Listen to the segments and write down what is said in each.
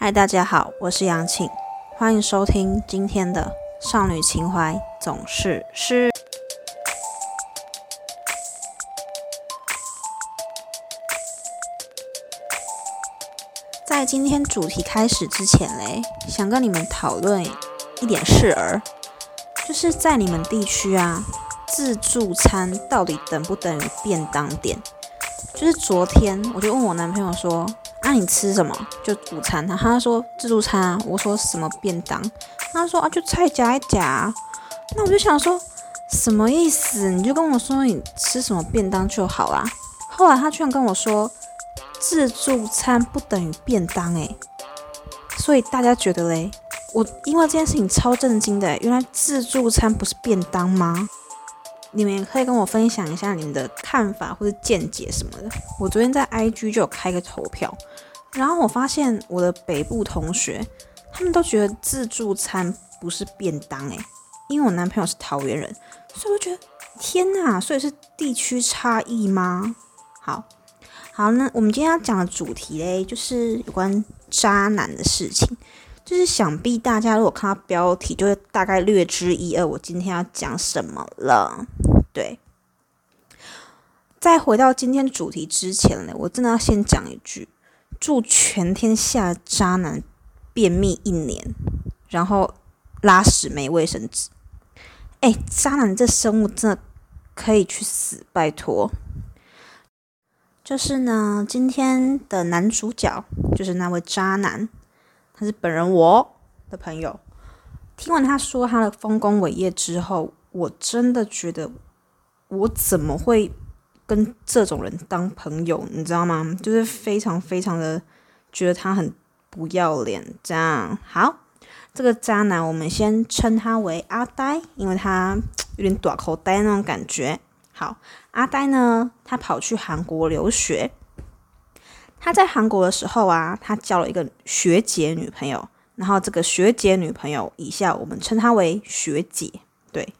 嗨，大家好，我是杨庆，欢迎收听今天的少女情怀总是诗。在今天主题开始之前嘞，想跟你们讨论一点事儿，就是在你们地区啊，自助餐到底等不等于便当店？就是昨天我就问我男朋友说。啊，你吃什么？就午餐。他他说自助餐啊。我说什么便当？他说啊，就菜夹一夹。那我就想说，什么意思？你就跟我说你吃什么便当就好啦。后来他居然跟我说，自助餐不等于便当诶。所以大家觉得嘞？我因为这件事情超震惊的，原来自助餐不是便当吗？你们可以跟我分享一下你们的看法或者见解什么的。我昨天在 IG 就有开个投票，然后我发现我的北部同学他们都觉得自助餐不是便当诶，因为我男朋友是桃园人，所以我觉得天哪，所以是地区差异吗？好好，那我们今天要讲的主题嘞，就是有关渣男的事情。就是想必大家如果看到标题，就会大概略知一二。我今天要讲什么了？对，在回到今天主题之前呢，我真的要先讲一句：祝全天下渣男便秘一年，然后拉屎没卫生纸。哎，渣男这生物真的可以去死，拜托！就是呢，今天的男主角就是那位渣男。他是本人我的朋友，听完他说他的丰功伟业之后，我真的觉得我怎么会跟这种人当朋友？你知道吗？就是非常非常的觉得他很不要脸。这样好，这个渣男我们先称他为阿呆，因为他有点短口呆那种感觉。好，阿呆呢，他跑去韩国留学。他在韩国的时候啊，他交了一个学姐女朋友，然后这个学姐女朋友以下我们称她为学姐。对，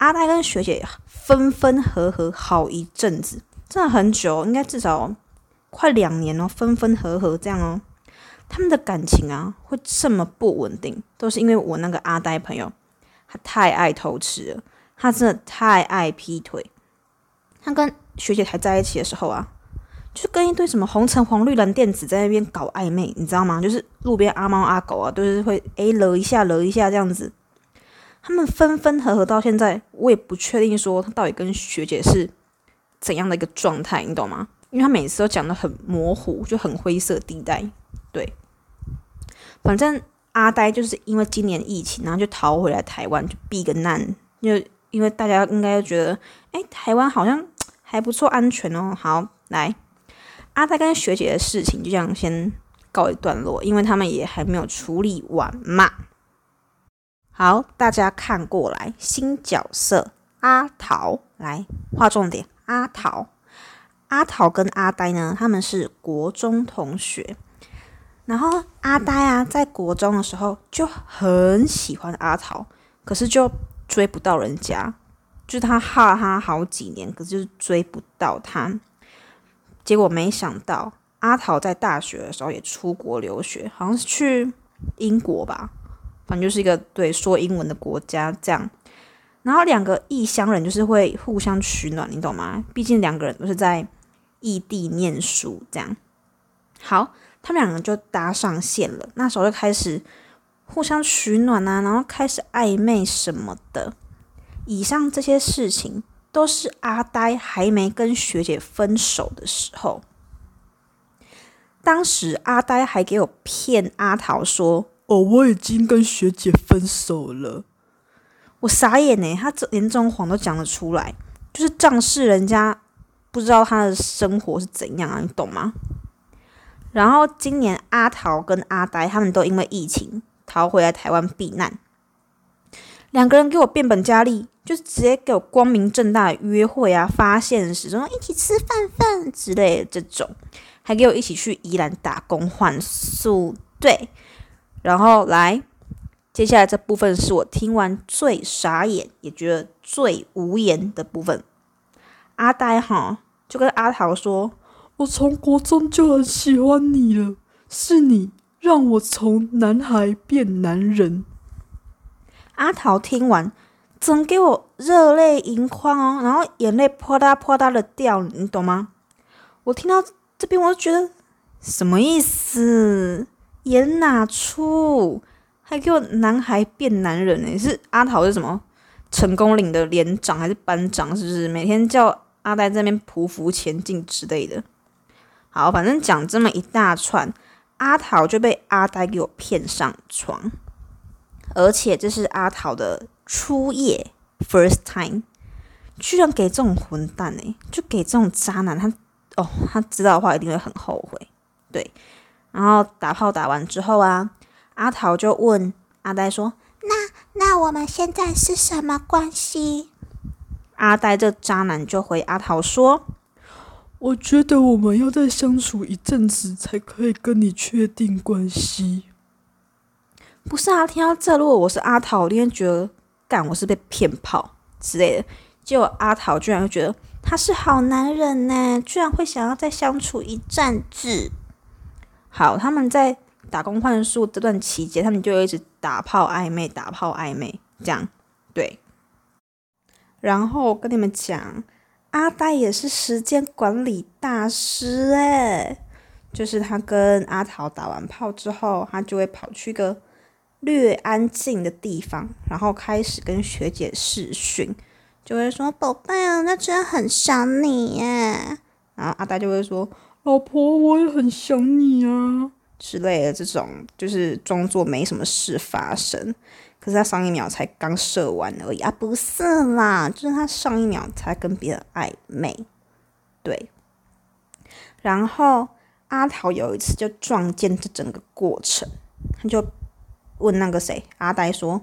阿呆跟学姐分分合合好一阵子，真的很久，应该至少快两年哦，分分合合这样哦。他们的感情啊，会这么不稳定，都是因为我那个阿呆朋友，他太爱偷吃了，他真的太爱劈腿。他跟学姐还在一起的时候啊。就跟一堆什么红橙黄绿蓝靛紫在那边搞暧昧，你知道吗？就是路边阿猫阿狗啊，都是会诶惹一下惹一下这样子。他们分分合合到现在，我也不确定说他到底跟学姐是怎样的一个状态，你懂吗？因为他每次都讲的很模糊，就很灰色地带。对，反正阿呆就是因为今年疫情，然后就逃回来台湾，就避个难。就因为大家应该觉得，哎，台湾好像还不错，安全哦。好，来。阿呆跟学姐的事情就这样先告一段落，因为他们也还没有处理完嘛。好，大家看过来，新角色阿桃来画重点。阿桃，阿桃跟阿呆呢，他们是国中同学。然后阿呆啊，在国中的时候就很喜欢阿桃，可是就追不到人家，就他哈他好几年，可是就是追不到他。结果没想到，阿桃在大学的时候也出国留学，好像是去英国吧，反正就是一个对说英文的国家这样。然后两个异乡人就是会互相取暖，你懂吗？毕竟两个人都是在异地念书，这样。好，他们两个就搭上线了，那时候就开始互相取暖啊，然后开始暧昧什么的。以上这些事情。都是阿呆还没跟学姐分手的时候，当时阿呆还给我骗阿桃说：“哦，我已经跟学姐分手了。”我傻眼呢，他这连这种谎都讲得出来，就是仗势人家不知道他的生活是怎样啊，你懂吗？然后今年阿桃跟阿呆他们都因为疫情逃回来台湾避难。两个人给我变本加厉，就是直接给我光明正大的约会啊，发现时说一起吃饭饭之类的这种，还给我一起去宜兰打工换宿，对，然后来，接下来这部分是我听完最傻眼，也觉得最无言的部分。阿呆哈就跟阿桃说：“我从国中就很喜欢你了，是你让我从男孩变男人。阿桃听完，整给我热泪盈眶哦，然后眼泪啪嗒啪嗒的掉，你懂吗？我听到这边，我就觉得什么意思？演哪出？还给我男孩变男人呢？是阿桃是什么？成功岭的连长还是班长？是不是每天叫阿呆这边匍匐前进之类的？好，反正讲这么一大串，阿桃就被阿呆给我骗上床，而且这是阿桃的初夜，first time，居然给这种混蛋呢，就给这种渣男，他哦，他知道的话一定会很后悔。对，然后打炮打完之后啊。阿桃就问阿呆说：“那那我们现在是什么关系？”阿呆这渣男就回阿桃说：“我觉得我们要再相处一阵子才可以跟你确定关系。”不是啊，听到这，如果我是阿桃，我一定觉得干我是被骗炮之类的。结果阿桃居然会觉得他是好男人呢，居然会想要再相处一阵子。好，他们在。打工换宿这段期间，他们就一直打炮暧昧，打炮暧昧，这样对。然后跟你们讲，阿呆也是时间管理大师诶，就是他跟阿桃打完炮之后，他就会跑去个略安静的地方，然后开始跟学姐视讯，就会说：“宝贝啊，那真的很想你耶。”然后阿呆就会说：“老婆，我也很想你啊。”之类的这种，就是装作没什么事发生，可是他上一秒才刚射完而已啊，不是啦，就是他上一秒才跟别人暧昧，对。然后阿桃有一次就撞见这整个过程，他就问那个谁阿呆说：“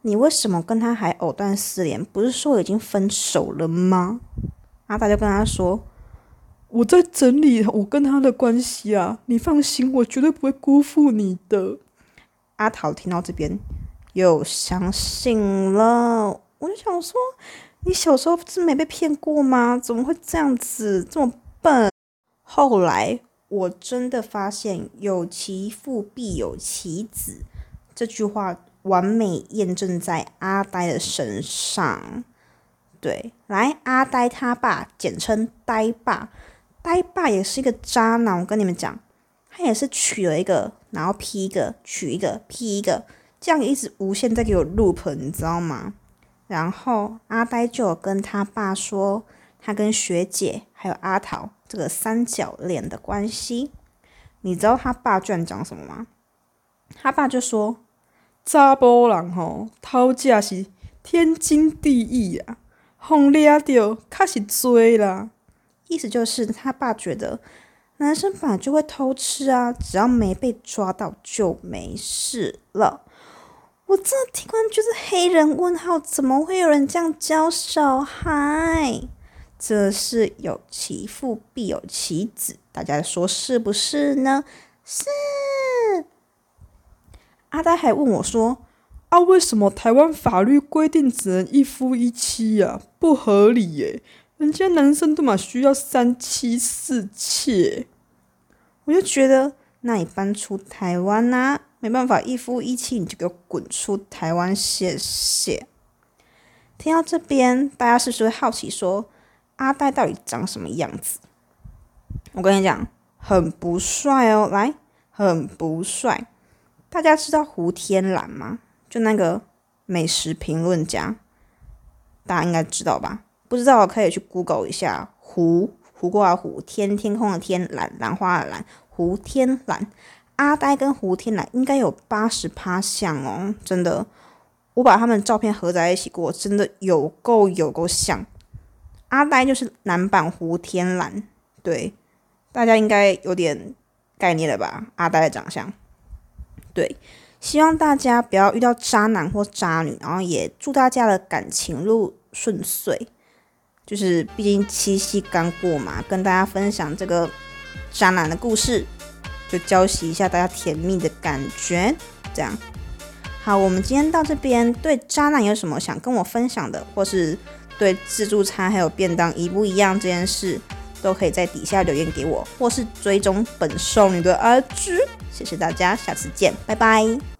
你为什么跟他还藕断丝连？不是说已经分手了吗？”阿呆就跟他说。我在整理我跟他的关系啊，你放心，我绝对不会辜负你的。阿桃听到这边又相信了，我就想说，你小时候是没被骗过吗？怎么会这样子这么笨？后来我真的发现“有其父必有其子”这句话完美验证在阿呆的身上。对，来，阿呆他爸，简称呆爸。呆爸也是一个渣男，我跟你们讲，他也是娶了一个，然后劈一个，娶一个，劈一个，这样一直无限在给我 loop，你知道吗？然后阿呆就跟他爸说，他跟学姐还有阿桃这个三角恋的关系。你知道他爸居然讲什么吗？他爸就说：“查波人吼，讨价是天经地义啊，红掠着卡是罪啦。”意思就是他爸觉得男生本来就会偷吃啊，只要没被抓到就没事了。我这听完就是黑人问号，怎么会有人这样教小孩？这是有其父必有其子，大家说是不是呢？是。阿呆还问我说：“啊，为什么台湾法律规定只能一夫一妻呀？不合理耶。”人家男生都嘛需要三妻四妾，我就觉得，那你搬出台湾呐，没办法一夫一妻，你就给我滚出台湾，谢谢。听到这边，大家是不是会好奇说，阿呆到底长什么样子？我跟你讲，很不帅哦，来，很不帅。大家知道胡天蓝吗？就那个美食评论家，大家应该知道吧？不知道可以去 Google 一下“胡胡过来胡天天空的天蓝兰花的蓝胡天蓝阿呆跟胡天蓝应该有八十趴像哦，真的，我把他们照片合在一起过，真的有够有够像。阿呆就是男版胡天蓝，对，大家应该有点概念了吧？阿呆的长相，对，希望大家不要遇到渣男或渣女，然后也祝大家的感情路顺遂。就是毕竟七夕刚过嘛，跟大家分享这个渣男的故事，就交习一下大家甜蜜的感觉。这样，好，我们今天到这边，对渣男有什么想跟我分享的，或是对自助餐还有便当一不一样这件事，都可以在底下留言给我，或是追踪本少女的 IG。谢谢大家，下次见，拜拜。